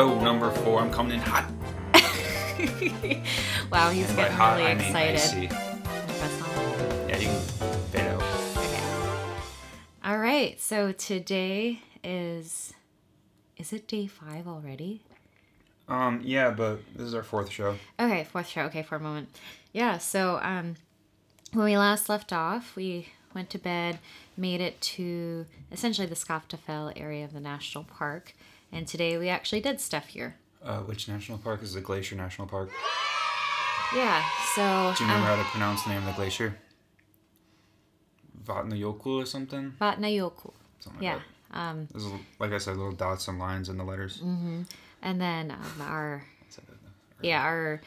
Show number four. I'm coming in hot. wow, he's And getting hot, really I mean excited. Yeah, you can fade out. Okay. All right. So today is is it day five already? Um, yeah, but this is our fourth show. Okay, fourth show. Okay, for a moment. Yeah. So um, when we last left off, we went to bed, made it to essentially the Skaftafell area of the national park, and today we actually did stuff here. Uh, which national park is the Glacier National Park? Yeah. So Do you remember uh, how to pronounce the name of the glacier? Vatnajökull or something? Vatnajökull. Something like Yeah. that. Um, There's, like I said, little dots and lines in the letters. and then um, our yeah our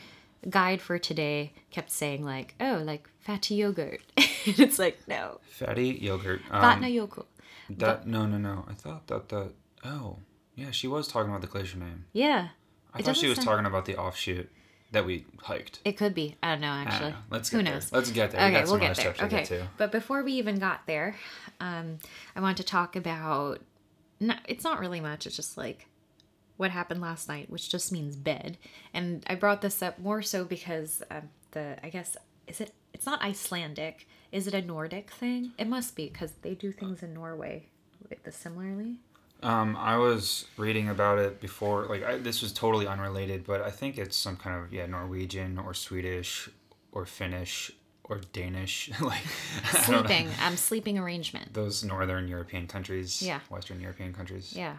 guide for today kept saying like oh like fatty yogurt it's like no Fatty yogurt. Um, Vatnajökull. that, no, no, no. I thought that that. Oh, yeah, she was talking about the glacier name. yeah I It thought she was sound- talking about the offshoot that we hiked. it could be i don't know I don't actually know. Let's who get there. knows Let's get there. we okay we'll some get there okay get but before we even got there um i want to talk about no, it's not really much it's just like what happened last night which just means bed and i brought this up more so because um, the i guess is it it's not icelandic is it a nordic thing it must be because they do things in norway similarly Um, I was reading about it before. Like, I, this was totally unrelated, but I think it's some kind of yeah Norwegian or Swedish or Finnish or Danish. like, sleeping um sleeping arrangement Those northern European countries. Yeah. Western European countries. Yeah.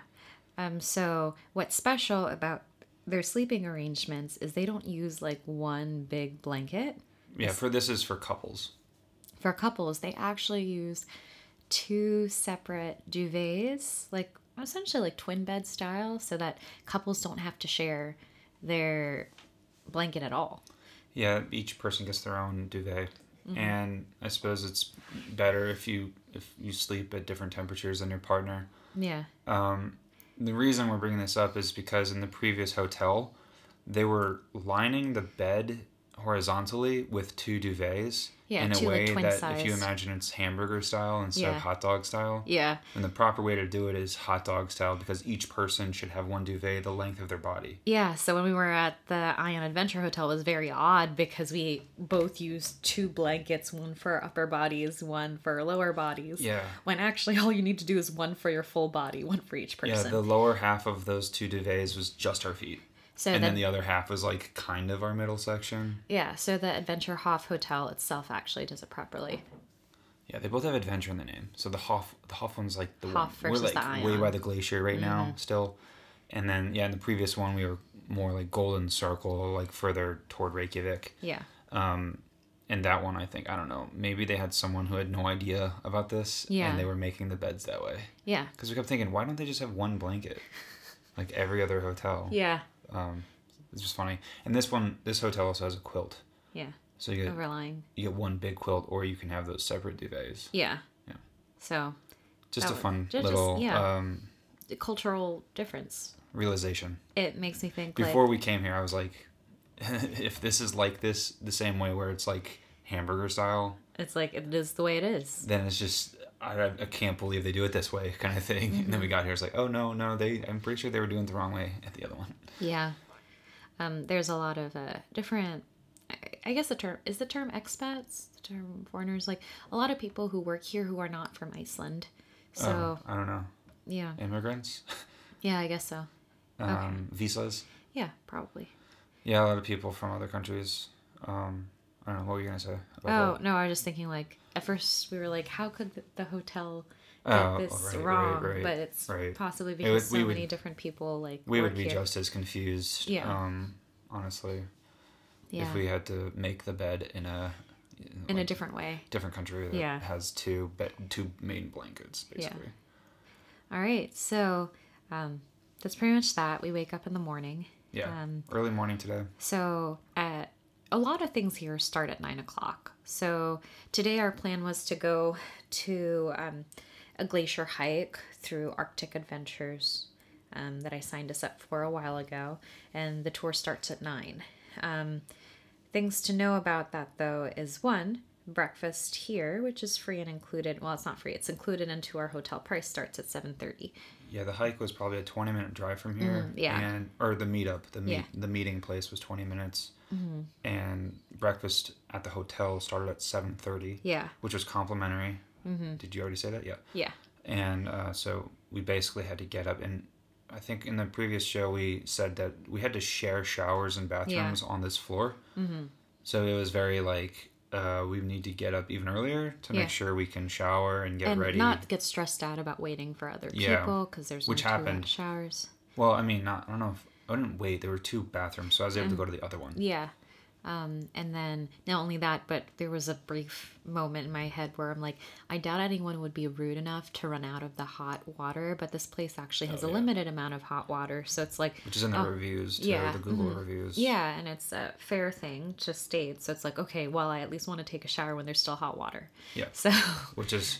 Um, so what's special about their sleeping arrangements is they don't use like one big blanket. Yeah. For this is for couples. For couples, they actually use two separate duvets, like essentially like twin bed style, so that couples don't have to share their blanket at all. Yeah. Each person gets their own duvet, Mm-hmm. and I suppose it's better if you if you sleep at different temperatures than your partner. Yeah. Um, the reason we're bringing this up is because in the previous hotel, they were lining the bed horizontally with two duvets Yeah, in a like, way twin that if you imagine it's hamburger style instead Yeah. of hot dog style. Yeah. And the proper way to do it is hot dog style because each person should have one duvet the length of their body. Yeah, so when we were at the Ion Adventure Hotel, it was very odd because we both used two blankets, one for upper bodies, one for lower bodies. Yeah. When actually all you need to do is one for your full body, one for each person. Yeah, the lower half of those two duvets was just our feet. So and the, then the other half was like kind of our middle section. yeah, so the Adventure Hof Hotel itself actually does it properly. Yeah, they both have adventure in the name. So the Hoff, the Hoff one's like the Hoff one versus we're like the way. Mm-hmm. by the glacier right now still, and then yeah, in the previous one we were more like Golden Circle, like further toward Reykjavik. Yeah. Um, and that one I think I don't know maybe they had someone who had no idea about this, Yeah. and they were making the beds that way Yeah. because we kept thinking why don't they just have one blanket, like every other hotel. Yeah. Um, it's just funny. And this one, this hotel also has a quilt, Yeah. so you get Overlying. you get one big quilt, or you can have those separate duvets. Yeah. Yeah. So Just a fun just- little yeah. um, cultural difference. realization. It makes me think Before like we came here, I was like, if this is like this the same way where it's like hamburger style, it's like it is the way it is. then it's just I, I can't believe they do it this way kind of thing. And then we got here, it's like, oh no, no, they I'm pretty sure they were doing it the wrong way at the other one. Yeah. Um, there's a lot of uh, different. I- I guess the term is the term expats, the term foreigners. Like a lot of people who work here who are not from Iceland. So Uh, I don't know, yeah, immigrants, yeah, I guess so. um, visas. Yeah, probably. Yeah, a lot of people from other countries. Um, I don't know what were you gonna say. Oh About no, I was just thinking like at first we were like, how could the, hotel get Oh, this right, right, wrong? right, But it's right. possibly would- because we so would- many different people like we would be here. just as confused. Yeah. Um, honestly, yeah if we had to make the bed in a in a different way. different country that Yeah. has two be- two main blankets Yeah. basically. All right, so um, that's pretty much that. We wake up in the morning. Yeah. Um, Early morning today. So, at, a lot of things here start at nine o'clock. So, today our plan was to go to um, a glacier hike through Arctic Adventures um, that I signed us up for a while ago, and the tour starts at nine. Um, things to know about that though is one, breakfast here, which is free and included. Well, it's not free. It's included into our hotel price. Starts at seven thirty. Yeah, the hike was probably a twenty minute drive from here. Mm, yeah. and or the meetup, the meet, Yeah. The meeting place was twenty minutes, and breakfast at the hotel started at seven thirty. Yeah. which was complimentary. Mm-hmm. Did you already say that? Yeah. Yeah. and uh, so we basically had to get up and i think in the previous show we said that we had to share showers and bathrooms on this floor mm-hmm. so it was very like uh, we need to get up even earlier to Yeah. make sure we can shower and get and ready not get stressed out about waiting for other Yeah. people because there's Which happened. showers. well i mean not i don't know if i didn't wait there were two bathrooms so i was Mm. able to go to the other one Yeah. Um, and then not only that, but there was a brief moment in my head where I'm like, I doubt anyone would be rude enough to run out of the hot water, but this place actually has a Oh, yeah. limited amount of hot water, so it's like which is in the Oh, reviews too, yeah, the google mhm. reviews Yeah, and it's a fair thing to state. So it's like, okay, well, I at least want to take a shower when there's still hot water. Yeah. So, which is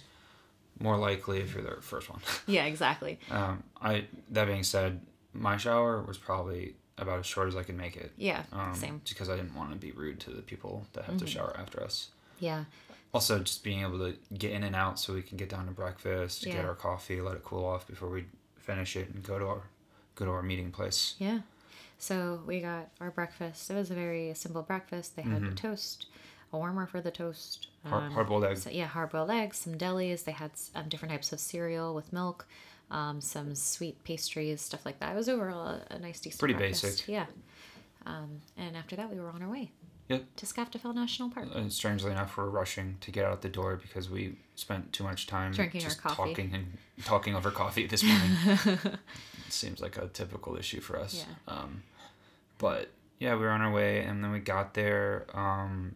more likely if you're the first one yeah, exactly. um, i that being said my shower was probably about as short as i could make it Yeah, um, same. because I didn't want to be rude to the people that have to shower after us. Yeah. Also, just being able to get in and out so we can get down to breakfast, get our coffee, let it cool off before we finish it, and go to our go to our meeting place. Yeah. So we got our breakfast. It was a very simple breakfast. They had a toast, a warmer for the toast. Hard, um, hard-boiled egg. So, yeah, hard boiled eggs, some delis. They had um, different types of cereal with milk, um, some sweet pastries, stuff like that. It was overall a, a nice, decent Pretty breakfast. basic. Yeah. Um, and after that, we were on our way Yep. to Skaftafell National Park. And strangely enough, we're rushing to get out the door because we spent too much time Drinking our coffee. talking and talking over coffee this morning. it seems like a typical issue for us. Yeah. Um, but yeah, we were on our way, and then we got there, um,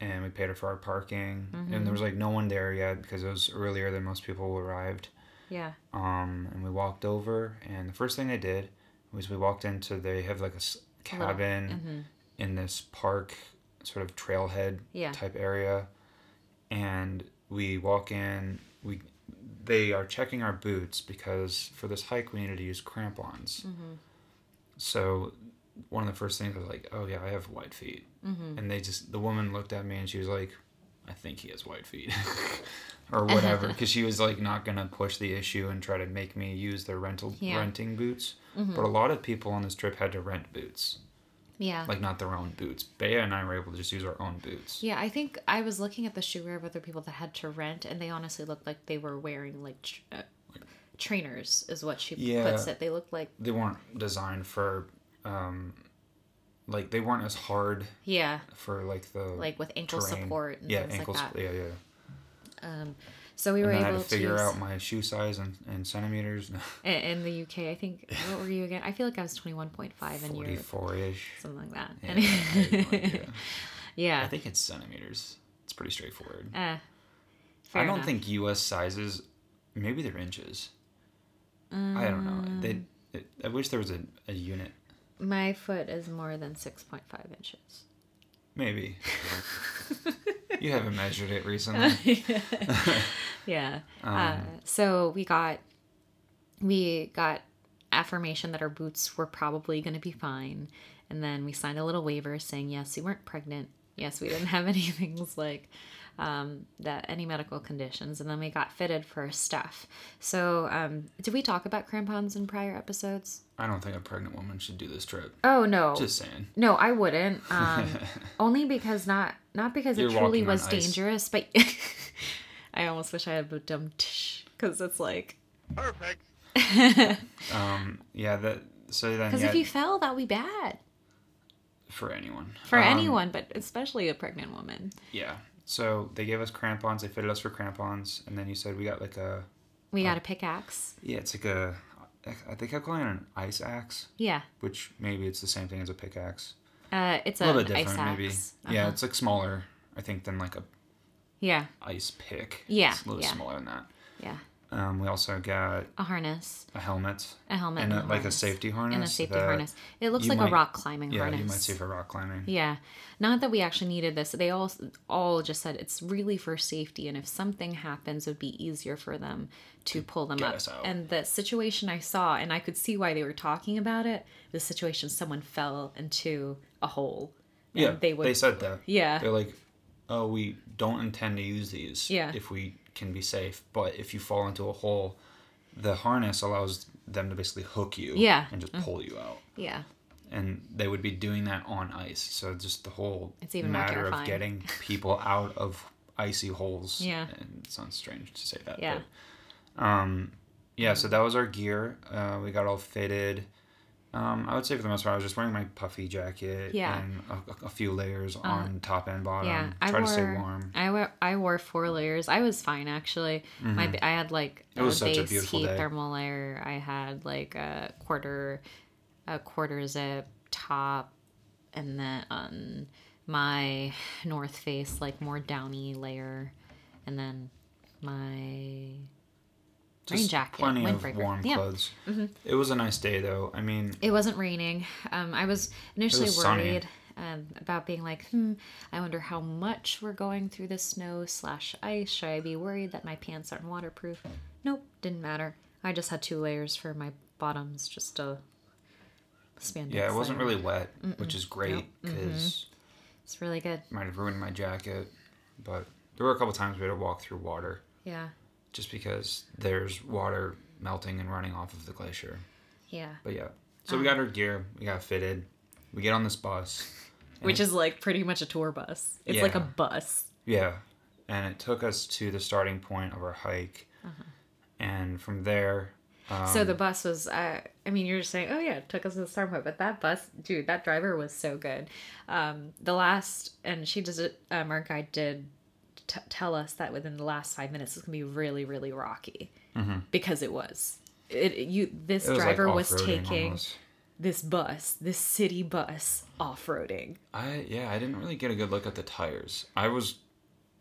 and we paid for our parking, Mm-hmm. and there was like no one there yet because it was earlier than most people arrived. Yeah. Um, and we walked over, and the first thing they did was we walked into they have like a cabin in this park, sort of trailhead Yeah. type area, and we walk in. We they are checking our boots because for this hike we needed to use crampons. Mm-hmm. So one of the first things I was like, "Oh yeah, I have white feet," mm-hmm. and they just the woman looked at me and she was like, "I think he has white feet." or whatever because she was like not gonna push the issue and try to make me use their rental Yeah. Mm-hmm. renting boots but a lot of people on this trip had to rent boots Yeah. like not their own boots Bea and I were able to just use our own boots Yeah, I think I was looking at the shoe wear of other people that had to rent, and they honestly looked like they were wearing like tr- uh, trainers, is what she Yeah. puts it. They looked like they weren't designed for um like they weren't as hard yeah, for like the like with ankle terrain. support and yeah things ankles like that. yeah yeah Um, So we were and I able had to figure out my shoe size and, and centimeters in, the UK. I think what were you again? I feel like I was twenty one point five in Europe, 44-ish something like that. yeah, I, idea. I think it's centimeters it's pretty straightforward Uh, I don't enough. think U.S. sizes. Maybe they're inches. I don't know. They. I wish there was a, a unit. My foot is more than six point five inches. Maybe. you haven't measured it recently. Yeah. Um, uh, so we got we got affirmation that our boots were probably going to be fine, and then we signed a little waiver saying yes, we weren't pregnant. Yes, we didn't have any things like um, that, any medical conditions, and then we got fitted for stuff. So, um, did we talk about crampons in prior episodes? I don't think a pregnant woman should do this trip. Oh no, Just saying. no, I wouldn't. Um, only because not not because You're it truly was dangerous, but I almost wish I had a dumb because it's like Perfect. Um. Yeah. That. So then. because Yeah. if you fell, that would be bad for anyone. for Um, anyone, but especially a pregnant woman. Yeah. So they gave us crampons. They fitted us for crampons, and then you said we got like a. We got a pickaxe. Yeah, it's like a. I think I'm calling it an ice axe, Yeah, which maybe it's the same thing as a pickaxe. uh, it's A a little bit ice different, axe. maybe. Uh-huh. Yeah, it's like smaller, I think, than like a yeah, ice pick. Yeah, it's a little yeah. smaller than that. yeah. Um, we also got A harness, a helmet a helmet, and and, a, a like a safety harness. and a safety harness. It looks like might- a rock climbing Yeah, harness. you might see for rock climbing. Yeah, not that we actually needed this. They all all just said it's really for safety, and if something happens, it would be easier for them to pull them get up. us out. And the situation I saw, and I could see why they were talking about it. The situation, someone fell into a hole. and Yeah, they would. they said that. yeah, They're like, oh, we don't intend to use these Yeah. if we can be safe. But if you fall into a hole, the harness allows them to basically hook you Yeah. Mm. and just pull you out. Yeah. And they would be doing that on ice. So just the whole It's even matter of getting people out of icy holes. Yeah. And it sounds strange to say that. Yeah. But, um, yeah, so that was our gear. Uh, we got all fitted. Um, I would say for the most part, I was just wearing my puffy jacket Yeah. Uh, and a, a few layers on top and bottom. Yeah, I Try wore. to stay warm. I wore. I wore four layers. I was fine actually. My I had like Mm-hmm. It was a base heat day. thermal layer. I had like a quarter, a quarter zip top, and then on my North Face like more downy layer, and then my rain Just jacket, plenty of windbreaker. warm Yeah. Mm-hmm. clothes. It was a nice day, though. I mean, It wasn't raining. Um, I was initially was worried um, about being like, hmm, I wonder how much we're going through the snow slash ice. Should I be worried that my pants aren't waterproof? Nope, didn't matter. I just had two layers for my bottoms, just a spandex. yeah, it wasn't layer. really wet, which is great Mm-hmm. because It's really good. might have ruined my jacket. But there were a couple times we had to walk through water Yeah, just because there's water melting and running off of the glacier. yeah. But yeah, so we got our gear, we got fitted, we get on this bus. Which is like pretty much a tour bus. It's like a bus. Yeah, and it took us to the starting point of our hike, and from there, um, So the bus was, uh, I mean, you're just saying, oh yeah, it took us to the start point, but that bus, dude, that driver was so good. Um, the last, and she does it, um, our guide did t- tell us that within the last five minutes it's gonna be really, really rocky because it was. It you this Mm-hmm. it was driver like was taking almost. this bus, this city bus, off roading. I yeah, I didn't really get a good look at the tires. I was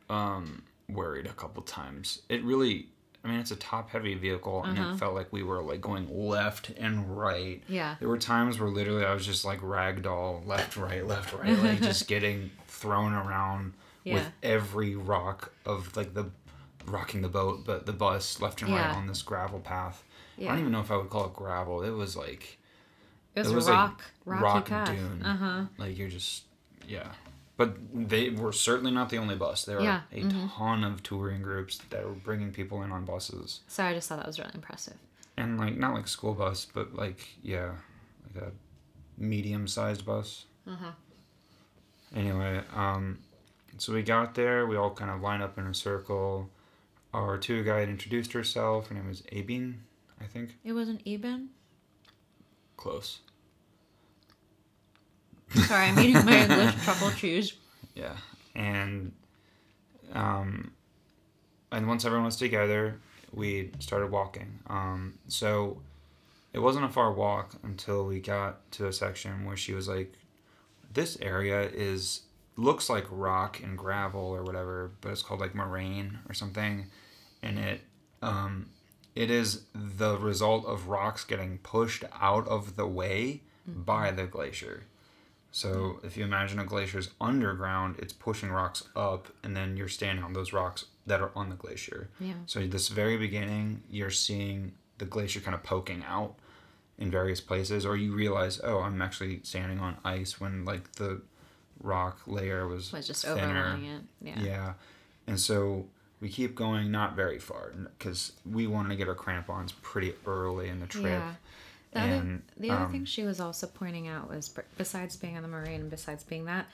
um worried a couple times. It really I mean it's a top heavy vehicle and it felt like we were like going left and right. Yeah. There were times where literally I was just like ragdoll, left, right, left, right, like just getting thrown around with every rock of like the rocking the boat, but the bus left and right on this gravel path. I don't even know if I would call it gravel. It was like It was, it was rock, like rock path. dune. Uh huh. Like you're just yeah. But they were certainly not the only bus. There Yeah, mm-hmm. a ton of touring groups that were bringing people in on buses, So I just thought that was really impressive. and like not like school bus, but like yeah, like a medium-sized bus. Uh-huh. Anyway, um, so we got there. We all kind of lined up in a circle. Our tour guide introduced herself. Her name was Abin, I think. It wasn't Eben. Close. Sorry, I'm eating my English truffle cheese. Yeah, and um, and once everyone was together, we started walking. Um, so it wasn't a far walk until we got to a section where she was like, "This area is looks like rock and gravel or whatever, but it's called like moraine or something, and it um, it is the result of rocks getting pushed out of the way by the glacier." So if you imagine a glacier's underground, it's pushing rocks up, and then you're standing on those rocks that are on the glacier. Yeah. So this very beginning, you're seeing the glacier kind of poking out in various places, or you realize, oh, I'm actually standing on ice when like the rock layer was Was just thinner. overlaying it. Yeah. Yeah, and so we keep going, not very far, because we wanted to get our crampons pretty early in the trip. Yeah. The other, And, the other um, thing she was also pointing out was besides being on the moraine and besides being that,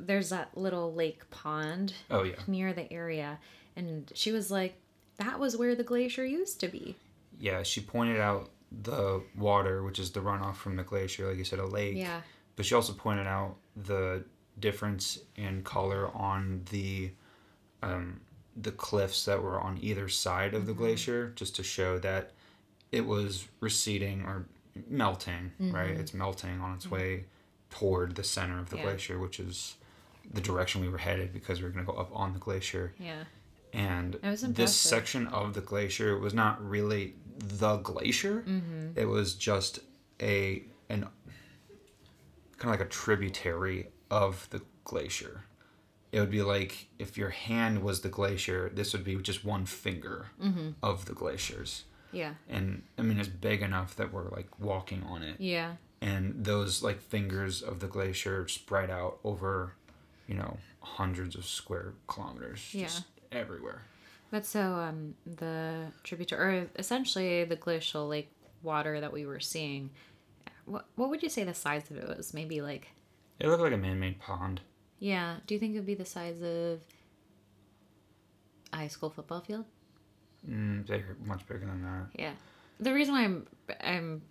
there's that little lake pond Oh yeah, near the area. And she was like, that was where the glacier used to be. yeah. She pointed out the water, which is the runoff from the glacier, like you said, a lake. Yeah. But she also pointed out the difference in color on the um, the cliffs that were on either side of the glacier, just to show that it was receding or melting. Right, it's melting on its way toward the center of the Yeah. glacier, which is the direction we were headed because we were going to go up on the glacier. Yeah. And this section of the glacier was not really the glacier. Mm-hmm. It was just a an kind of like a tributary of the glacier. It would be like if your hand was the glacier, this would be just one finger Mm-hmm. of the glaciers. Yeah. And I mean, it's big enough that we're like walking on it Yeah. and those like fingers of the glacier spread out over you know, hundreds of square kilometers Yeah. just everywhere. But so um, the tributary, or essentially the glacial lake water that we were seeing, what what would you say the size of it was? Maybe like, It looked like a man-made pond. yeah. Do you think it would be the size of a high school football field? Mm, bigger, much bigger than that. Yeah. The reason why I'm I'm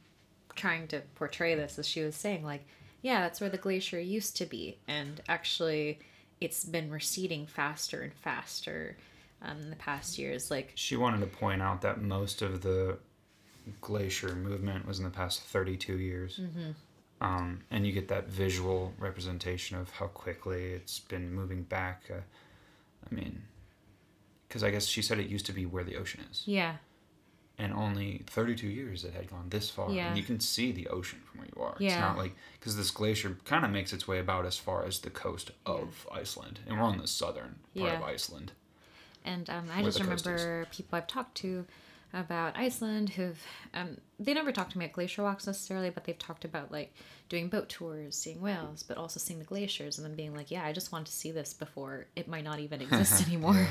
trying to portray this is she was saying like, yeah, that's where the glacier used to be, and actually, it's been receding faster and faster um, in the past years. Like, She wanted to point out that most of the glacier movement was in the past 32 years. Mm-hmm. Um, and you get that visual representation of how quickly it's been moving back. Uh, I mean, because I guess she said it used to be where the ocean is. yeah, And only 32 years it had gone this far. Yeah. And you can see the ocean from where you are. It's Yeah. not like, because this glacier kind of makes its way about as far as the coast of Iceland. And we're on the southern part of Iceland. And um, I just remember people I've talked to about Iceland who've um, they never talked to me at glacier walks necessarily, but they've talked about like doing boat tours, seeing whales, but also seeing the glaciers, and then being like, yeah, I just want to see this before it might not even exist anymore.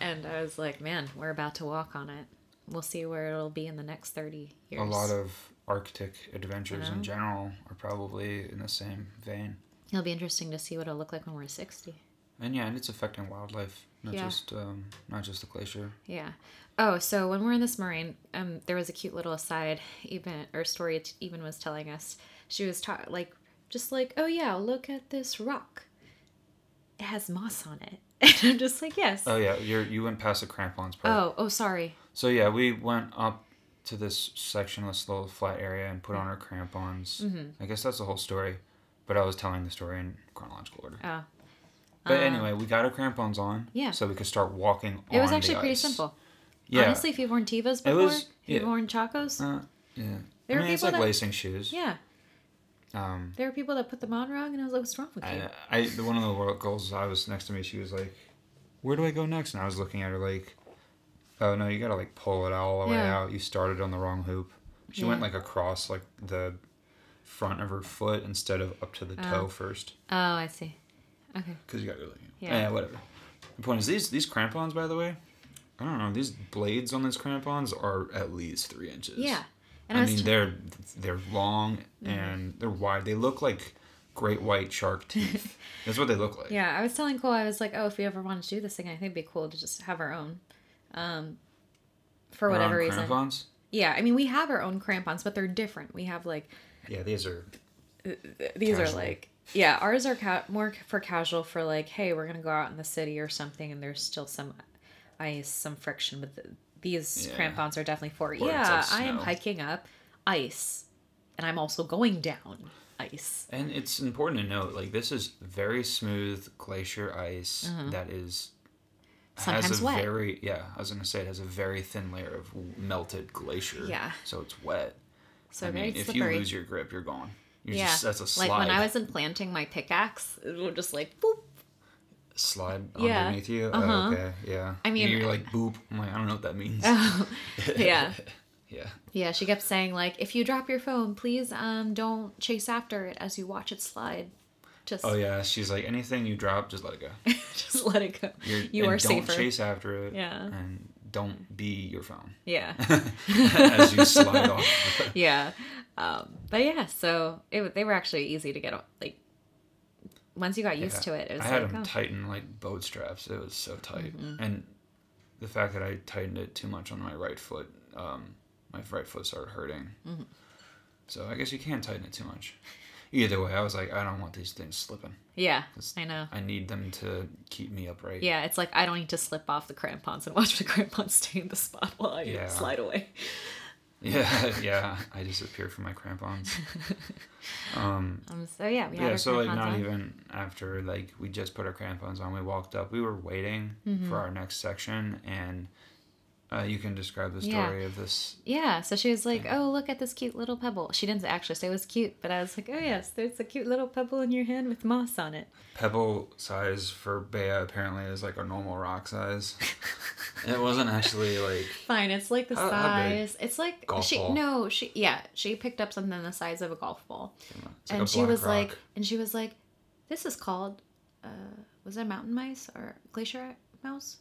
And I was like, man, we're about to walk on it. We'll see where it'll be in the next thirty years. A lot of Arctic adventures know? in general are probably in the same vein. It'll be interesting to see what it'll look like when we're sixty. And yeah, and it's affecting wildlife, not Yeah. just um, not just the glacier. Yeah. Oh, so when we're in this moraine, um, there was a cute little aside, even or story. Even was telling us she was ta- like, just like, oh yeah, look at this rock. It has moss on it, and I'm just like, yes. Oh yeah, you you went past the crampons part. oh, oh, sorry. So yeah, we went up to this section, this little flat area, and put on our crampons. Mm-hmm. I guess that's the whole story. But I was telling the story in chronological order. Oh, But anyway, we got our crampons on. Yeah. So we could start walking. it was actually pretty ice. simple. Yeah. Honestly, if you've worn Tevas before, was- if you've yeah. worn Chacos, Uh, yeah. There I mean, it's like that- lacing shoes. yeah, Um, there were people that put them on wrong, and I was like, what's wrong with you? I, I the one of the world girls I was next to me. She was like, "Where do I go next?" And I was looking at her like, "Oh no, you gotta like pull it all the way out. You started on the wrong hoop." She went like across like the front of her foot instead of up to the toe first. oh, I see. Okay. Because you got really Yeah. yeah. whatever. The point is these these crampons, by the way, I don't know. These blades on these crampons are at least three inches. Yeah. And I, I, mean they're they're long and they're wide. They look like great white shark teeth. That's what they look like. Yeah, I was telling Cole, I was like, oh, if we ever wanted to do this thing, I think it'd be cool to just have our own. Um, for whatever reason. Crampons. Yeah, I mean, we have our own crampons, but they're different. We have like, Yeah, these are. these are like, yeah, ours are ca- more for casual for like, hey, we're going to go out in the city or something, and there's still some ice, some friction, but the, these Yeah. crampons are definitely for, it's yeah, I am hiking up ice, and I'm also going down ice. And it's important to note, like this is very smooth glacier ice that is Mm-hmm. Sometimes a wet. very yeah. I was gonna say it has a very thin layer of melted glacier. Yeah. So it's wet. So I very mean, if slippery. you lose your grip, you're gone. You're yeah, just that's a slide. like when I was implanting my pickaxe, it would just like boop. slide Yeah. underneath you. Uh-huh. Oh, okay, yeah. I mean- you're like boop. I'm like I don't know what that means. yeah. yeah. Yeah, she kept saying like, if you drop your phone, please um don't chase after it as you watch it slide. Just Oh yeah. She's like anything you drop, just let it go. just let it go. You're, you are don't safer. chase after it. Yeah. And don't be your phone Yeah. as you slide off. yeah. Um but yeah, so it they were actually easy to get like once you got used Yeah. to it, it was I had like them oh. tighten like boat straps. It was so tight, Mm-hmm. and the fact that I tightened it too much on my right foot, um, my right foot started hurting. Mm-hmm. So I guess you can't tighten it too much. Either way, I was like, I don't want these things slipping. Yeah. I know. I need them to keep me upright. Yeah, it's like I don't need to slip off the crampons and watch the crampons stay in the spot while I Yeah. slide away. yeah, yeah. I disappear from my crampons. Um, Um, so yeah, we had yeah, so like not on. even after like we just put our crampons on, we walked up. We were waiting Mm-hmm. for our next section, and uh, you can describe the Yeah. story of this Yeah, so she was like, "Oh, look at this cute little pebble." She didn't actually say it was cute, but I was like, "Oh yes, there's a cute little pebble in your hand with moss on it." pebble size for Bea apparently is like a normal rock size. it wasn't actually like Fine, it's like the How- how size. It's like Golf she ball. no, she yeah, she picked up something the size of a golf ball, it's like and she was black like, and she was like, "This is called uh, was it a mountain mice or glacier mouse?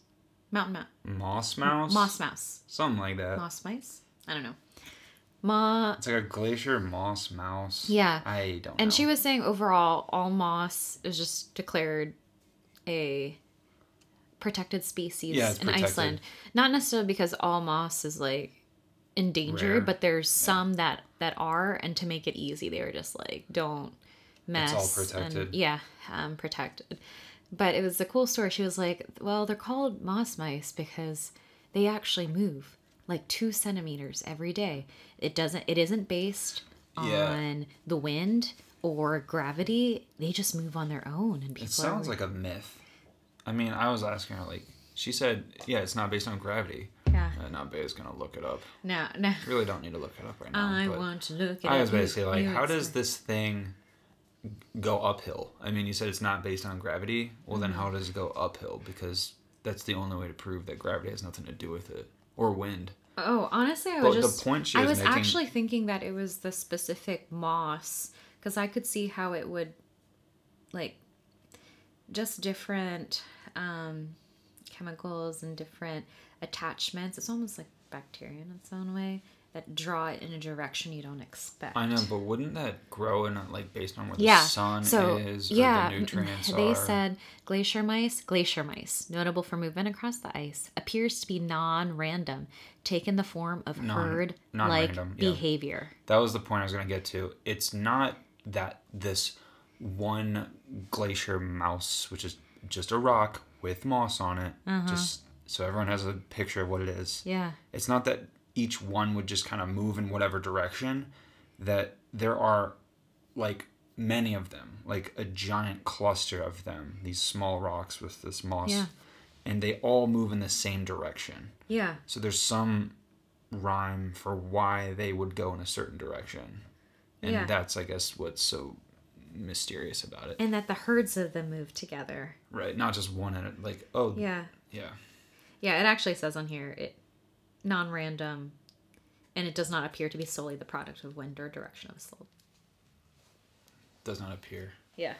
Mountain mouse. Moss mouse. Moss mouse. Something like that. Moss mice. I don't know. Ma. It's like a glacier moss mouse. Yeah. I don't. And know. she was saying overall, all moss is just declared a protected species Yeah, in protected. Iceland. Not necessarily because all moss is like in danger, Rare. but there's some that that are, and to make it easy, they were just like, don't mess. It's all and- protected. yeah, um, protected. But it was a cool story. She was like, well, they're called moss mice because they actually move like two centimeters every day. It doesn't. It isn't based Yeah. on the wind or gravity. They just move on their own, and people It sounds like a myth. I mean, I was asking her like, she said, yeah, it's not based on gravity. yeah. Uh, now Bae's gonna look it up. No, no. Really don't need to look it up right now. I want to look at. I it. was basically like, how does this thing go uphill? I mean, you said it's not based on gravity. Well, then Mm-hmm. how does it go uphill? Because that's the only way to prove that gravity has nothing to do with it, or wind. Oh, honestly, I But was the just. point she I was was making- actually thinking that it was the specific moss because I could see how it would, like, just different um, chemicals and different attachments. It's almost like bacteria in its own way that draw it in a direction you don't expect. I know, but wouldn't that grow in a, like based on where the sun so is or yeah, the nutrients they are? said glacier mice, glacier mice, notable for movement across the ice, appears to be non-random, taking the form of Non- herd-like yeah. behavior. that was the point I was going to get to. It's not that this one glacier mouse, which is just a rock with moss on it, uh-huh. just so everyone has a picture of what it is. Yeah. It's not that each one would just kind of move in whatever direction, that there are like many of them, like a giant cluster of them, these small rocks with this moss, Yeah. and they all move in the same direction. Yeah. So there's some rhyme for why they would go in a certain direction. And Yeah. that's, I guess, what's so mysterious about it. And that the herds of them move together. Right. Not just one in it. Like, oh, yeah. Yeah. Yeah, it actually says on here it non-random and it does not appear to be solely the product of wind or direction of a slope. Does not appear. Yeah.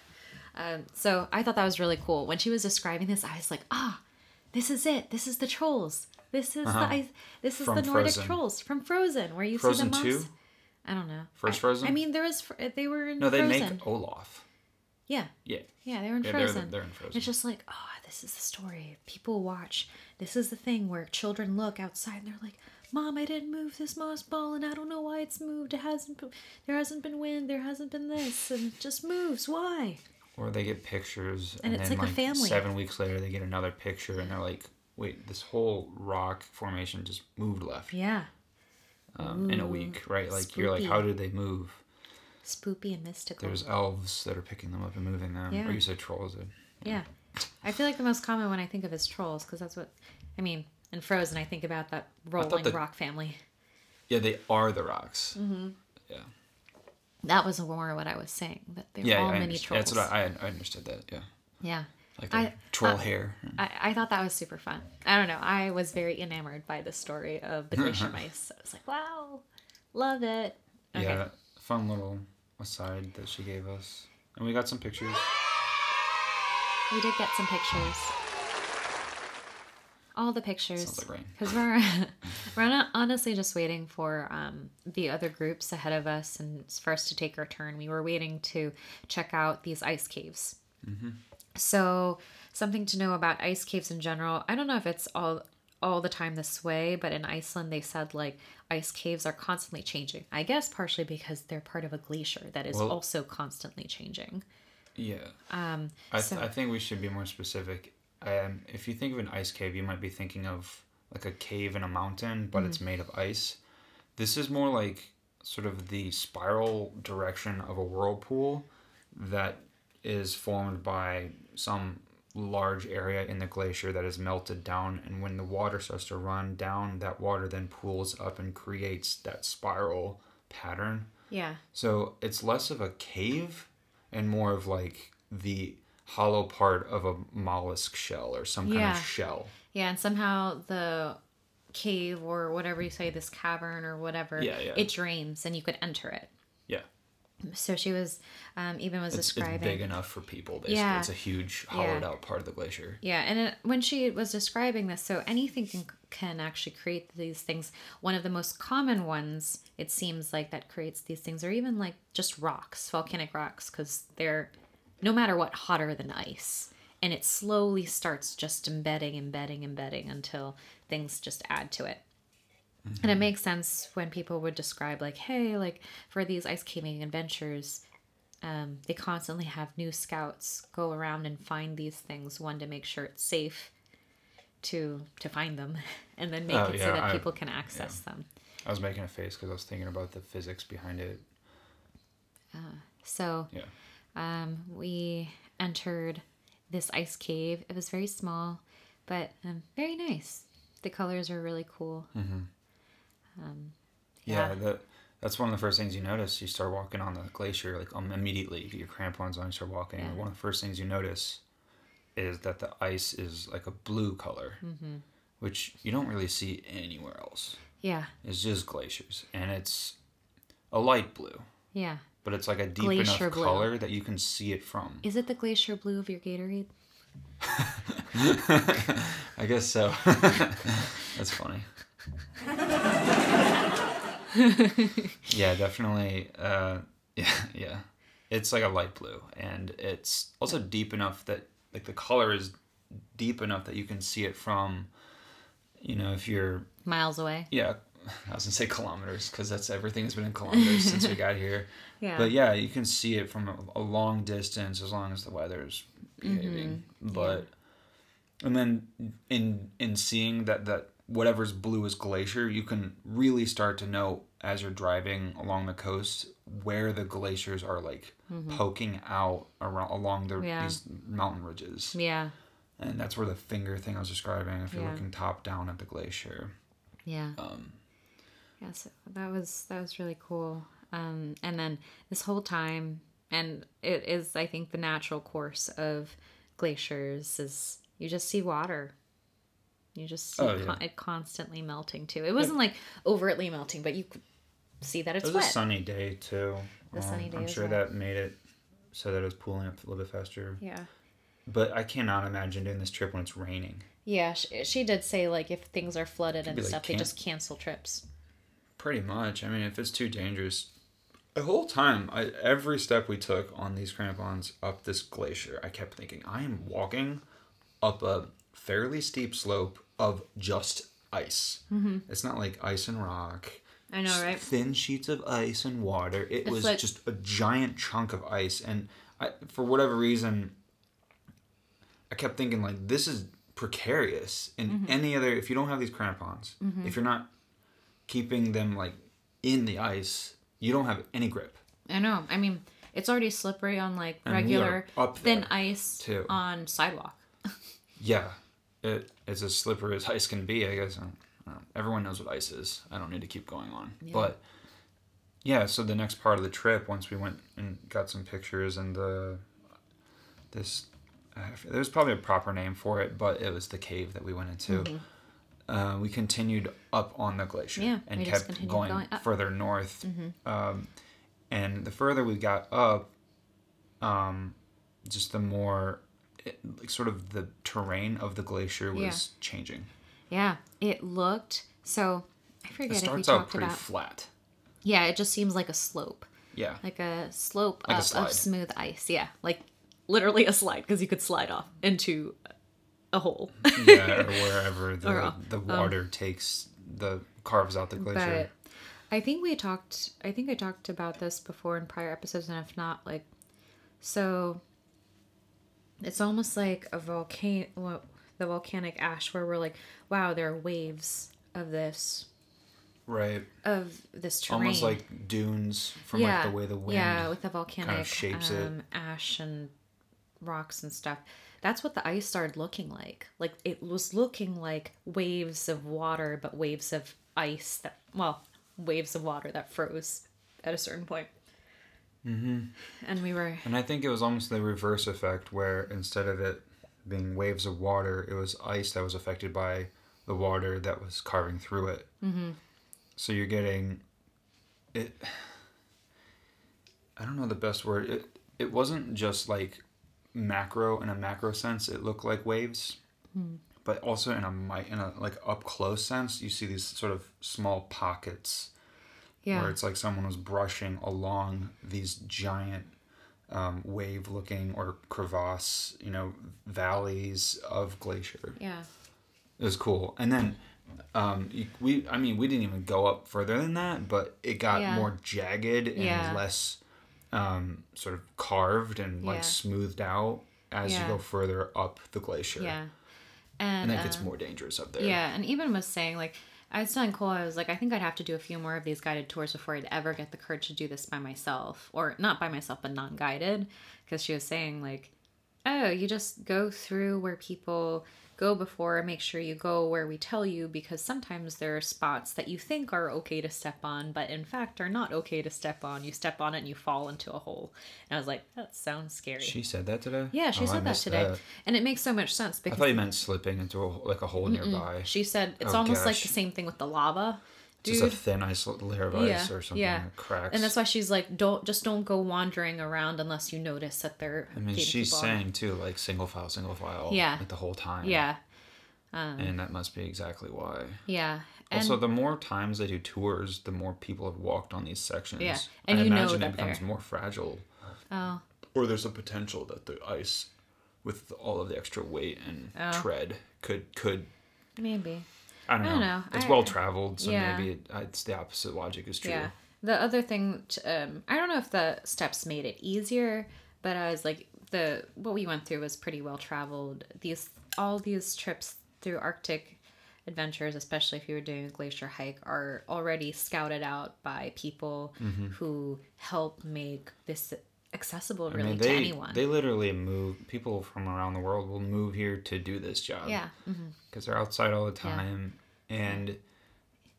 Um, so I thought that was really cool. When she was describing this, I was like, ah, this is it. This is the trolls. This is Uh-huh. the. This is From the Nordic Frozen. trolls from Frozen, where you Frozen see the moss. 2? I don't know. First I- Frozen? I mean, there was. fr- They were in No, they Frozen. make Olaf. Yeah, Yeah. yeah, they were in Yeah, they're- Frozen. they're in Frozen. It's just like, oh, this is the story. People watch. This is the thing where children look outside and they're like, "Mom, I didn't move this moss ball, and I don't know why it's moved. It hasn't. been- There hasn't been wind. There hasn't been this, and it just moves. Why?" Or they get pictures, And and, it's then like a family. seven weeks later, they get another picture, and they're like, "Wait, this whole rock formation just moved left Yeah, um, in a week, right?" Like you're like, "How did they move?" spoopy and mystical. There's elves that are picking them up and moving them, Yeah. or you said trolls. Did. Yeah. I feel like the most common one I think of is trolls because that's what I mean. In Frozen, I think about that rolling that- rock family. Yeah, they are the rocks. Mm-hmm. Yeah. That was more what I was saying. That they're Yeah, all I mini trolls. That's what I, I understood that. Yeah, yeah. like I- troll uh, hair. I, I thought that was super fun. I don't know. I was very enamored by the story of the glacier mice. I was like, wow, love it. Okay. Yeah, fun little aside that she gave us, and we got some pictures. We did get some pictures. All the pictures. Sounds like rain. Because we're we're not honestly just waiting for um, the other groups ahead of us and for us to take our turn. We were waiting to check out these ice caves. Mm-hmm. So something to know about ice caves in general. I don't know if it's all all the time this way, but in Iceland they said like ice caves are constantly changing. I guess partially because they're part of a glacier that is Well- also constantly changing. Yeah. Um, I, th- so- I think we should be more specific. Um, if you think of an ice cave, you might be thinking of like a cave in a mountain, but Mm. it's made of ice. This is more like sort of the spiral direction of a whirlpool that is formed by some large area in the glacier that is melted down and when the water starts to run down that water then pools up and creates that spiral pattern yeah. so it's less of a cave and more of like the hollow part of a mollusk shell or some kind of shell. Yeah, and somehow the cave or whatever you say, this cavern or whatever, Yeah, yeah. it drains and you could enter it. So she was um, even was It's, it's describing. big enough for people. Basically, Yeah. it's a huge hollowed Yeah. out part of the glacier. Yeah, and it, when she was describing this, so anything can can actually create these things. One of the most common ones, it seems like that creates these things, are even like just rocks, volcanic rocks, because they're no matter what hotter than ice, and it slowly starts just embedding, embedding, embedding until things just add to it. And it makes sense when people would describe like, hey, like for these ice caving adventures, um, they constantly have new scouts go around and find these things. One to make sure it's safe to to find them, and then make Oh, it so that I- people can access them. I was making a face because I was thinking about the physics behind it. So Yeah. um, we entered this ice cave. It was very small, but um, very nice. The colors are really cool. Yeah, Yeah. that that's one of the first things you notice. You start walking on the glacier, like um, immediately you get your crampons on, you start walking. Yeah. One of the first things you notice is that the ice is like a blue color, Mm-hmm. which you don't really see anywhere else. Yeah, It's just glaciers, and it's a light blue, yeah. but it's like a deep Glacier enough blue. color that you can see it from. Is it the glacier blue of your Gatorade? I guess so. That's funny. yeah, definitely. Uh, yeah, yeah. It's like a light blue, and it's also deep enough that like the color is deep enough that you can see it from. You know, if you're Miles away. yeah, I was gonna say kilometers because that's everything has been in kilometers since we got here. Yeah. But yeah, you can see it from a, a long distance as long as the weather's behaving. But and then in in seeing that that whatever's blue is glacier, you can really start to know as you're driving along the coast where the glaciers are like poking out around along the Yeah. these mountain ridges. Yeah. And that's where the finger thing I was describing, if you're Yeah. looking top down at the glacier. Yeah. Um, Yeah, so that was that was really cool. Um, and then this whole time, and it is, I think, the natural course of glaciers is you just see water. You just see Oh, yeah. con- it constantly melting too. It wasn't like overtly melting, but you could see that it's. It was wet. a sunny day too. A sunny um, day I'm sure well. that made it so that it was pooling up a little bit faster. yeah. But I cannot imagine doing this trip when it's raining. Yeah, she, she did say like if things are flooded and be like stuff, they just cancel trips. Pretty much. I mean, if it's too dangerous, the whole time, I, every step we took on these crampons up this glacier, I kept thinking, I am walking up a fairly steep slope of just ice. Mm-hmm. It's not like ice and rock. I know, right? Thin sheets of ice and water. It was like- just a giant chunk of ice, and I, for whatever reason, I kept thinking like this is precarious. In Mm-hmm. any other, if you don't have these crampons, if you're not keeping them like in the ice, you don't have any grip. I know. I mean, it's already slippery on like regular thin ice too. on sidewalk. Yeah, it it's as slippery as ice can be. I guess I don't- I don't- everyone knows what ice is. I don't need to keep going on, but yeah. So the next part of the trip, once we went and got some pictures and the this, there's probably a proper name for it, but it was the cave that we went into. Uh, we continued up on the glacier Mm-hmm. Yeah, and kept going, going. Mm-hmm. further north. Um, and the further we got up, um, just the more, it, like, sort of the terrain of the glacier was Yeah. changing. Yeah, it looked so. I It forget if we starts out talked pretty about. flat. yeah, it just seems like a slope, Yeah. like a slope Like a up slide. of smooth ice. Yeah, like literally a slide because you could slide off into a hole. yeah, or wherever the, Or, um, the water takes the carves out the glacier. I think we talked. I think I talked about this before in prior episodes, and if not, like, so it's almost like a volcano, well, the volcanic ash, where we're like, wow, there are waves of this right. of this terrain. Almost like dunes from like the way the wind. yeah, with the volcanic shapes it. um, ash and rocks and stuff. That's what the ice started looking like. Like it was looking like waves of water, but waves of ice that well, waves of water that froze at a certain point. Mm-hmm. And we were And I think it was almost the reverse effect where instead of it being waves of water, it was ice that was affected by the water that was carving through it. Mm-hmm. So you're getting it. I don't know the best word. It it wasn't just like macro in a macro sense. It looked like waves, but also in a in a like up close sense, you see these sort of small pockets Yeah. where it's like someone was brushing along these giant um, wave looking or crevasse, you know, valleys of glacier. yeah. It was cool. And then um, we, I mean, we didn't Eben go up further than that, but it got Yeah. more jagged and Yeah. less um, sort of carved and like Yeah. smoothed out as you go further up the glacier. Yeah. And And, that gets uh, more dangerous up there. Yeah, and even was saying like I was telling Cole, I was like, I think I'd have to do a few more of these guided tours before I'd ever get the courage to do this by myself, or not by myself, but non-guided, because she was saying like, oh, you just go through where people go before, make sure you go where we tell you, because sometimes there are spots that you think are okay to step on, but in fact are not okay to step on. You step on it and you fall into a hole. And I was like, that sounds scary. She said that today? yeah, she Oh, I said that today, that. and it makes so much sense because. I thought you meant slipping into a, like a hole nearby. she said it's Oh, almost like the same thing with the lava, dude. Just a thin ice layer of ice or something. yeah. that cracks. And that's why she's like, don't just don't go wandering around unless you notice that they're. I mean, she's saying too, like single file, single file. Yeah. Like the whole time. Yeah, um, And that must be exactly why. yeah, and also, the more times they do tours, the more people have walked on these sections. Yeah, and I you know imagine that it becomes they're- more fragile. oh Or there's a potential that the ice, with all of the extra weight and Oh. tread, could could maybe I don't know. I don't know. It's I- well traveled, so Yeah. maybe it, it's the opposite logic is true. yeah. The other thing, t um, I don't know if the steps made it easier, but I was like, the what we went through was pretty well traveled. These all these trips through Arctic adventures, especially if you were doing a glacier hike, are already scouted out by people who help make this accessible I really mean, to anyone. they literally move. People from around the world will move here to do this job. yeah. hmm because they're outside all the time and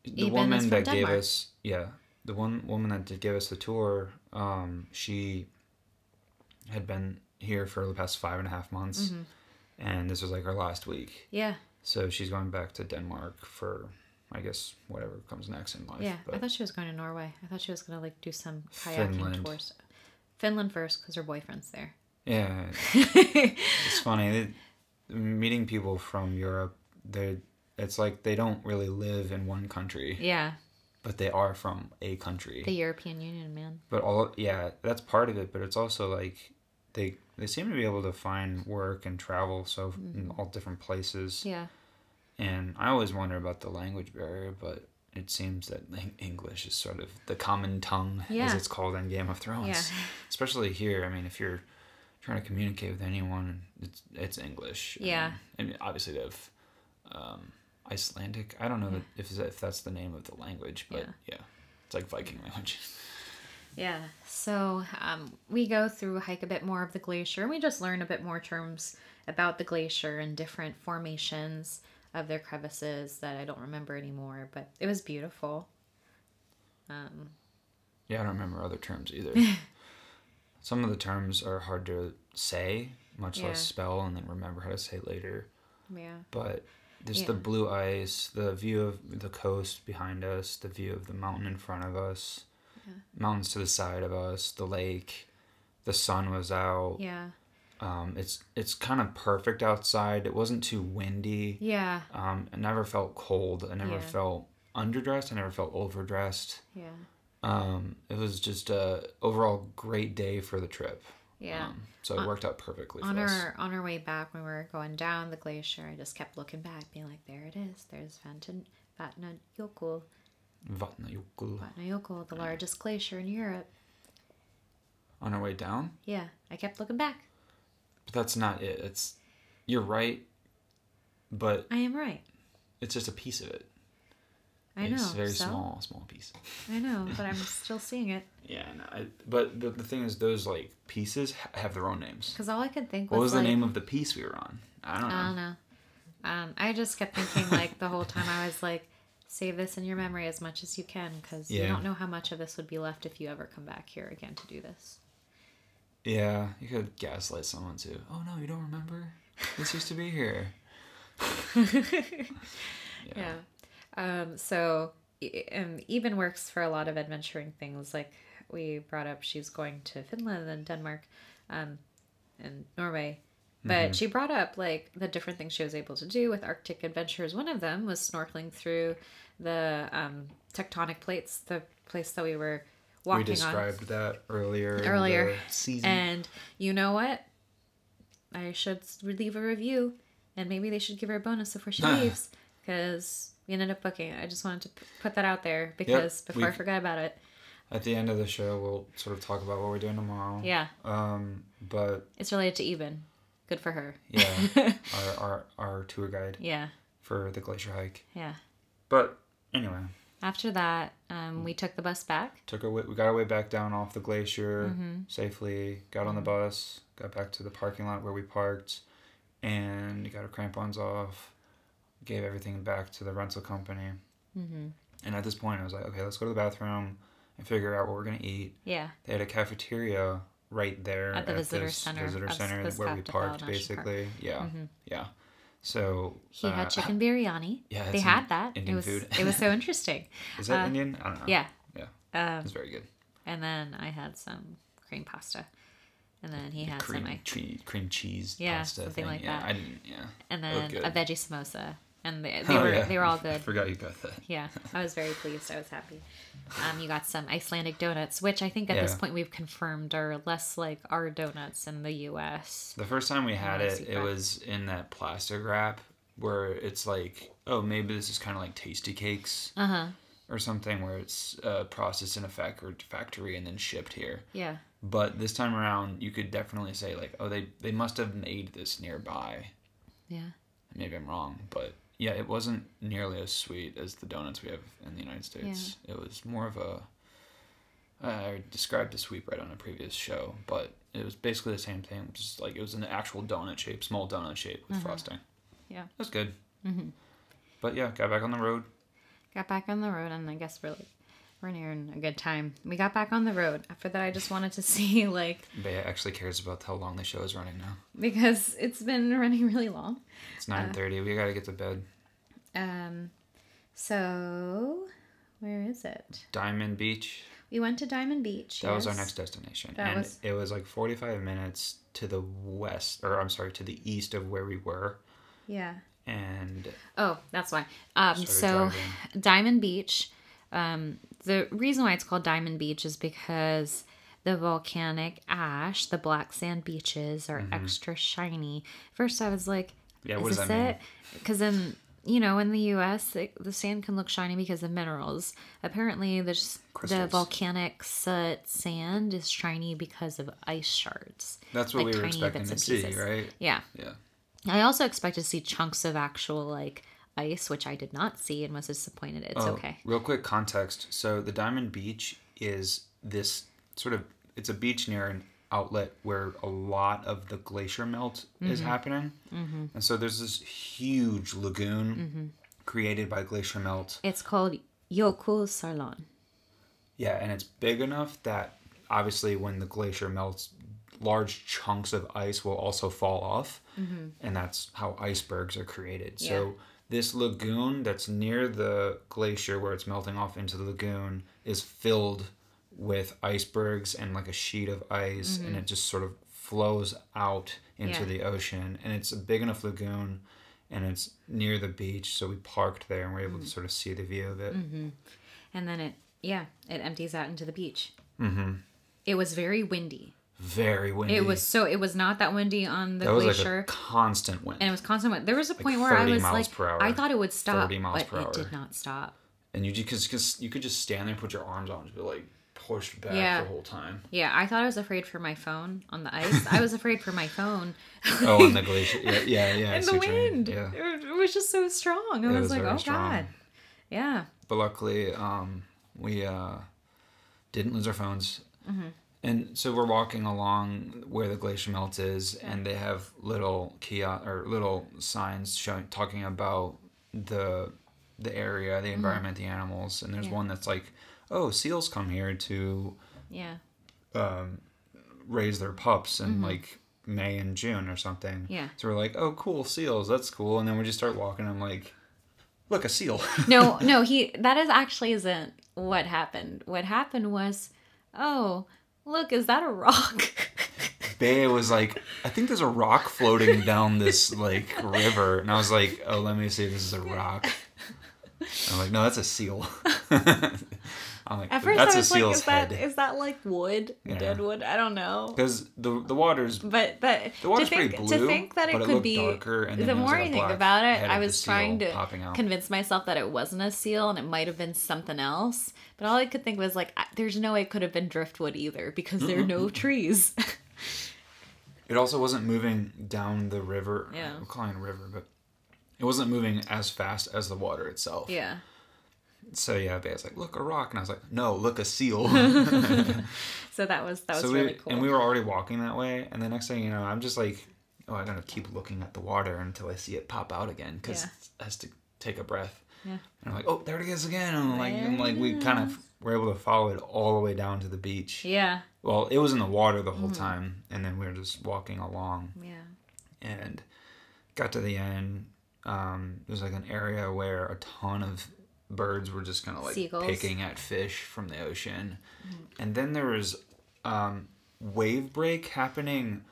the Even woman that gave us yeah the one woman that did give us the tour um she had been here for the past five and a half months Mm-hmm. and this was like her last week Yeah. so she's going back to denmark for i guess whatever comes next in life Yeah. I thought she was going to Norway. I thought she was going to like do some kayaking Finland. tours. Finland first because her boyfriend's there. yeah it's funny they, meeting people from europe they it's like they don't really live in one country Yeah. but they are from a country The European Union, man. but all yeah that's part of it but it's also like they they seem to be able to find work and travel so in all different places Mm-hmm. Yeah. and i always wonder about the language barrier but it seems that english is sort of the common tongue yeah. as it's called in game of thrones Yeah. especially here i mean if you're trying to communicate with anyone it's it's english Yeah. um, and obviously they have um, icelandic i don't know that if, if that's the name of the language but Yeah. yeah it's like viking language Yeah. So um, we go through hike a bit more of the glacier, and we just learn a bit more terms about the glacier and different formations of their crevices that I don't remember anymore. But it was beautiful. Um, Yeah, I don't remember other terms either. Some of the terms are hard to say, much Yeah. less spell and then remember how to say later. yeah. But there's Yeah. the blue ice, the view of the coast behind us, the view of the mountain in front of us, mountains to the side of us, the lake. The sun was out. Yeah. Um, it's it's kind of perfect outside. It wasn't too windy. Yeah. Um, I never felt cold. I never Yeah. felt underdressed. I never felt overdressed. Yeah. Um, it was just a overall great day for the trip. Yeah. Um, so it worked out perfectly on for us. On our on our way back when we were going down the glacier, I just kept looking back, being like, "There it is. There's Vatna Vatnajökull, Vatnajökull. Vatnajökull, the largest glacier in Europe." On our way down, Yeah, I kept looking back. but that's not it. It's you're right, but I am right. it's just a piece of it. I know. It's very so? small, small piece. I know, but I'm still seeing it Yeah, no, I, but the, the thing is, those like pieces have their own names. because all I could think What was, was the name of the piece we were on? I don't know. I don't know. Um, I just kept thinking like the whole time I was like, save this in your memory as much as you can because you don't know how much of this would be left if you ever come back here again to do this. Yeah, you could gaslight someone too. Oh no, you don't remember? This used to be here. yeah. Yeah. Um, so um, Eben works for a lot of adventuring things. Like we brought up she's going to Finland and Denmark, um, and Norway. But she brought up like the different things she was able to do with Arctic adventures. One of them was snorkeling through the um, tectonic plates, the place that we were walking on. We described that earlier. Earlier. season. And you know what? I should leave a review, and maybe they should give her a bonus before she leaves, because we ended up booking it. I just wanted to p- put that out there because before I forgot about it. At the end of the show, we'll sort of talk about what we're doing tomorrow. Yeah, Um, but it's related to Eben. Good for her. yeah, our, our our tour guide Yeah, for the glacier hike. yeah. But anyway, After that, um, we took the bus back. took our way, we got our way back down off the glacier Mm-hmm. safely. Got on the bus, got back to the parking lot where we parked, and got our crampons off. Gave everything back to the rental company. Mm-hmm. And at this point, I was like, okay, let's go to the bathroom and figure out what we're gonna eat. Yeah, They had a cafeteria right there At the visitor this center visitor center where we parked, National Park. basically. Yeah, yeah. So he uh, had chicken biryani. yeah, they had that. Indian it was food. it was so interesting. Is that uh, Indian? I don't know. Yeah. Yeah. Um, It's very good. and then I had some cream pasta, and then he had Cream, some. Che- cream cheese Yeah, pasta something thing. like yeah, that. I didn't. Yeah. and then a veggie samosa, and they, they Oh, were yeah. they were all I good. forgot you got that. Yeah, I was very pleased. I was happy. Um, you got some Icelandic donuts, which I think at this point we've confirmed are less like our donuts in the U.S. The first time we had it, it was in that plastic wrap where it's like, oh, maybe this is kind of like Tastykakes Uh huh. or something, where it's uh, processed in a fac- or factory and then shipped here. Yeah. But this time around, you could definitely say like, oh, they they must have made this nearby. Yeah. Maybe I'm wrong, but yeah, it wasn't nearly as sweet as the donuts we have in the United States. It was more of a. I described a sweet bread on a previous show, but it was basically the same thing. Just like it was an actual donut shape, small donut shape with frosting. Yeah. that's good. Mm-hmm. But yeah, got back on the road. Got back on the road, and I guess we're like we're nearing a good time. We got back on the road. After that, I just wanted to see like Bea actually cares about how long the show is running now. because it's been running really long. It's nine thirty. we gotta get to bed. Um, so where is it? Diamond Beach. We went to Diamond Beach. That was our next destination, That and was- it was like forty-five minutes to the west, or I'm sorry, to the east of where we were, Yeah. and Oh, that's why. Um, so driving. Diamond Beach. Um, the reason why it's called Diamond Beach is because the volcanic ash, the black sand beaches, are extra shiny. First, I was like, Mm-hmm. Yeah, "Is this that mean? it?" Because then, you know, in the U.S., it, the sand can look shiny because of minerals. Apparently, there's the volcanic soot sand is shiny because of ice shards. that's what Like we were expecting to see, pieces. right? Yeah. Yeah. I also expect to see chunks of actual like ice, which I did not see and was disappointed. It's Oh, okay. Real quick context. So the Diamond Beach is this sort of it's a beach near an outlet where a lot of the glacier melt is Mm-hmm. happening. Mm-hmm. And so there's this huge lagoon Mm-hmm. created by glacier melt. It's called Jökulsárlón. Yeah, and it's big enough that obviously when the glacier melts, large chunks of ice will also fall off, and that's how icebergs are created. Yeah. So this lagoon that's near the glacier where it's melting off into the lagoon is filled with icebergs and like a sheet of ice, and mm-hmm. it just sort of flows out into Yeah. the ocean, and it's a big enough lagoon. And it's near the beach, so we parked there and we are able to mm. sort of see the view of it. Mm-hmm. And then it, yeah, it empties out into the beach. Mm-hmm. It was very windy. Very windy. It was so, it was not that windy on the That was glacier. like a constant wind. and it was constant wind. There was a point where I was miles like, per hour. I thought it would stop, 30 miles but it did not stop. And you just because you could just stand there and put your arms out and just be like pushed back Yeah. the whole time. Yeah, I thought I was afraid for my phone on the ice. I was afraid for my phone. Oh, on the glacier. Yeah, yeah, yeah. And the what you mean. wind. Yeah. It was just so strong. I It was, was like, oh strong. god. Yeah. But luckily, um, we uh, didn't lose our phones. Mm-hmm. And so we're walking along where the glacier melt is, and they have little kiosk or little signs showing talking about the the area, the environment, the animals. And there's Mm-hmm. Yeah. one that's like, "Oh, seals come here to Yeah. um, raise their pups in like May and June or something. Mm-hmm. Yeah. So we're like, oh, cool, seals, that's cool. And then we just start walking. I'm like, look, a seal. No, no, he that is actually isn't what happened. What happened was oh, look, is that a rock? Bea was like, I think there's a rock floating down this like river, and I was like, oh, let me see if this is a rock. I'm like, no, that's a seal. I'm like, At first, that's I a was like, seal's is that head. is that like wood, Yeah. dead wood? I don't know. Because the the water's But but the water's to think pretty to blue, think that it it could be darker, and the more like a I think about it, I was trying to convince myself that it wasn't a seal and it might have been something else. But all I could think was like, there's no way it could have been driftwood either because there are no trees. It also wasn't moving down the river. Yeah. I'm calling it a river, but it wasn't moving as fast as the water itself. yeah. So yeah, Bea's like, look, a rock, and I was like, no, look, a seal. So that was that was so really we cool. and we were already walking that way, and the next thing you know, I'm just like, oh, I gotta keep looking at the water until I see it pop out again because Yeah. it has to take a breath. Yeah. And I'm like, oh, there it is again. And like, and like we kind of were able to follow it all the way down to the beach. yeah. Well, it was in the water the whole Mm-hmm. time, and then we were just walking along, Yeah. and got to the end. Um, there's like an area where a ton of birds were just kind of like Seagulls. picking at fish from the ocean, and then there was um, wave break happening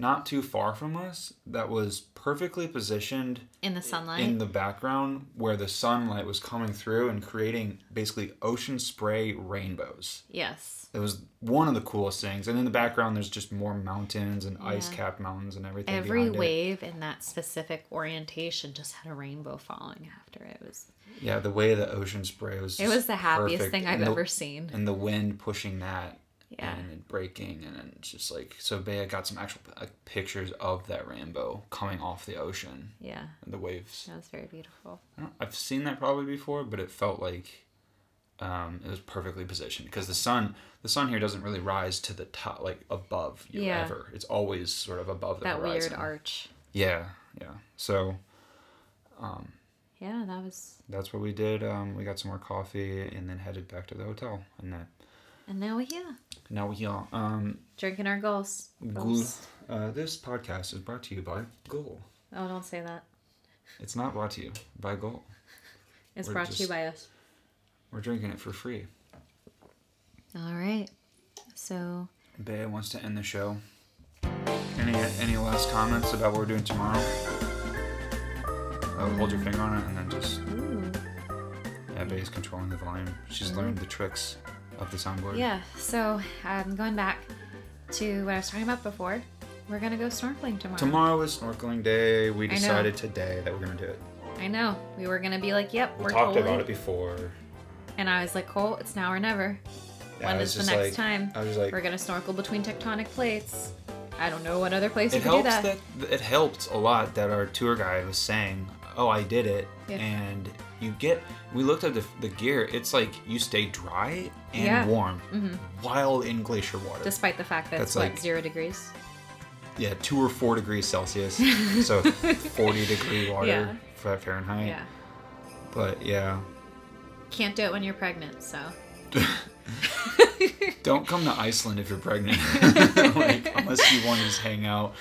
not too far from us that was perfectly positioned In the sunlight. in the background where the sunlight was coming through and creating basically ocean spray rainbows. yes. It was one of the coolest things. And in the background, there's just more mountains and Yeah. ice capped mountains and everything. Every behind it. wave in that specific orientation just had a rainbow following after it. It was Yeah, the way the ocean spray was. it was the happiest perfect. thing I've the- ever seen. And the wind pushing that. Yeah. And breaking, and it's just like so. Bea got some actual like, pictures of that rainbow coming off the ocean Yeah. and the waves. That was very beautiful. I've seen that probably before, but it felt like um, it was perfectly positioned because the sun, the sun here doesn't really rise to the top, like above you Yeah. ever. It's always sort of above the That horizon. weird arch. Yeah, yeah. So Yeah, that was that's what we did. Um, we got some more coffee and then headed back to the hotel. And that and now we're here. now we are. Um, Drinking our goals. Gul- uh, this podcast is brought to you by Goal. Oh, don't say that. It's not brought to you by Goal. It's We're brought to you by us. We're drinking it for free. All right. So Bea wants to end the show. Any any last comments about what we're doing tomorrow? Oh, hold your finger on it and then just ooh. yeah, Bea's controlling the volume. She's learned the tricks of the soundboard. Yeah, so um, going back to what I was talking about before, we're gonna go snorkeling tomorrow. Tomorrow is snorkeling day. We decided today that we're gonna do it. I know. We were gonna be like, "Yep, We we're talked totally." about it before. And I was like, "Cole, it's now or never. Yeah, when is the next like- time? I was like, We're gonna snorkel between tectonic plates. I don't know what other place you it could do helps that. that. it helped a lot that our tour guide was saying, "Oh, I did it," Yeah. and you get. We looked at the, the gear. It's like you stay dry and Yeah. Mm-hmm. warm while in glacier water. Despite the fact that That's it's what like- zero degrees. yeah, two or four degrees Celsius, so forty degree water Yeah. for Fahrenheit. Yeah. But yeah, Can't do it when you're pregnant. So don't come to Iceland if you're pregnant. like unless you want to just hang out.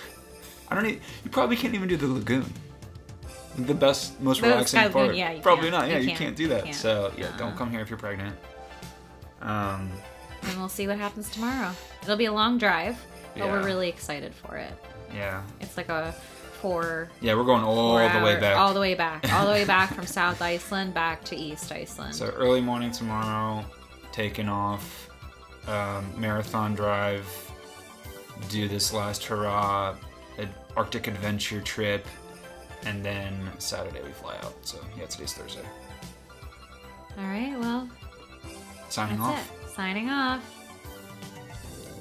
I don't. You probably can't even do the lagoon. The best, most relaxing part. Yeah, probably not. Yeah, You you, can't. can't. do that. Can't. So yeah, Uh-uh. don't come here if you're pregnant. Um, and we'll see what happens tomorrow. It'll be a long drive, but we're really excited for it. yeah, It's like a four yeah, we're going all the way back. All the way back. All the way back from South Iceland back to East Iceland. So early morning tomorrow, taking off, um, marathon drive, do this last hurrah, an Arctic adventure trip, and then Saturday we fly out. So yeah, today's Thursday. All right, well, Signing off. it. Signing off.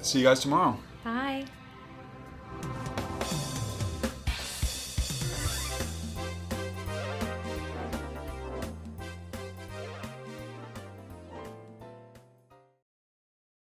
See you guys tomorrow. Bye.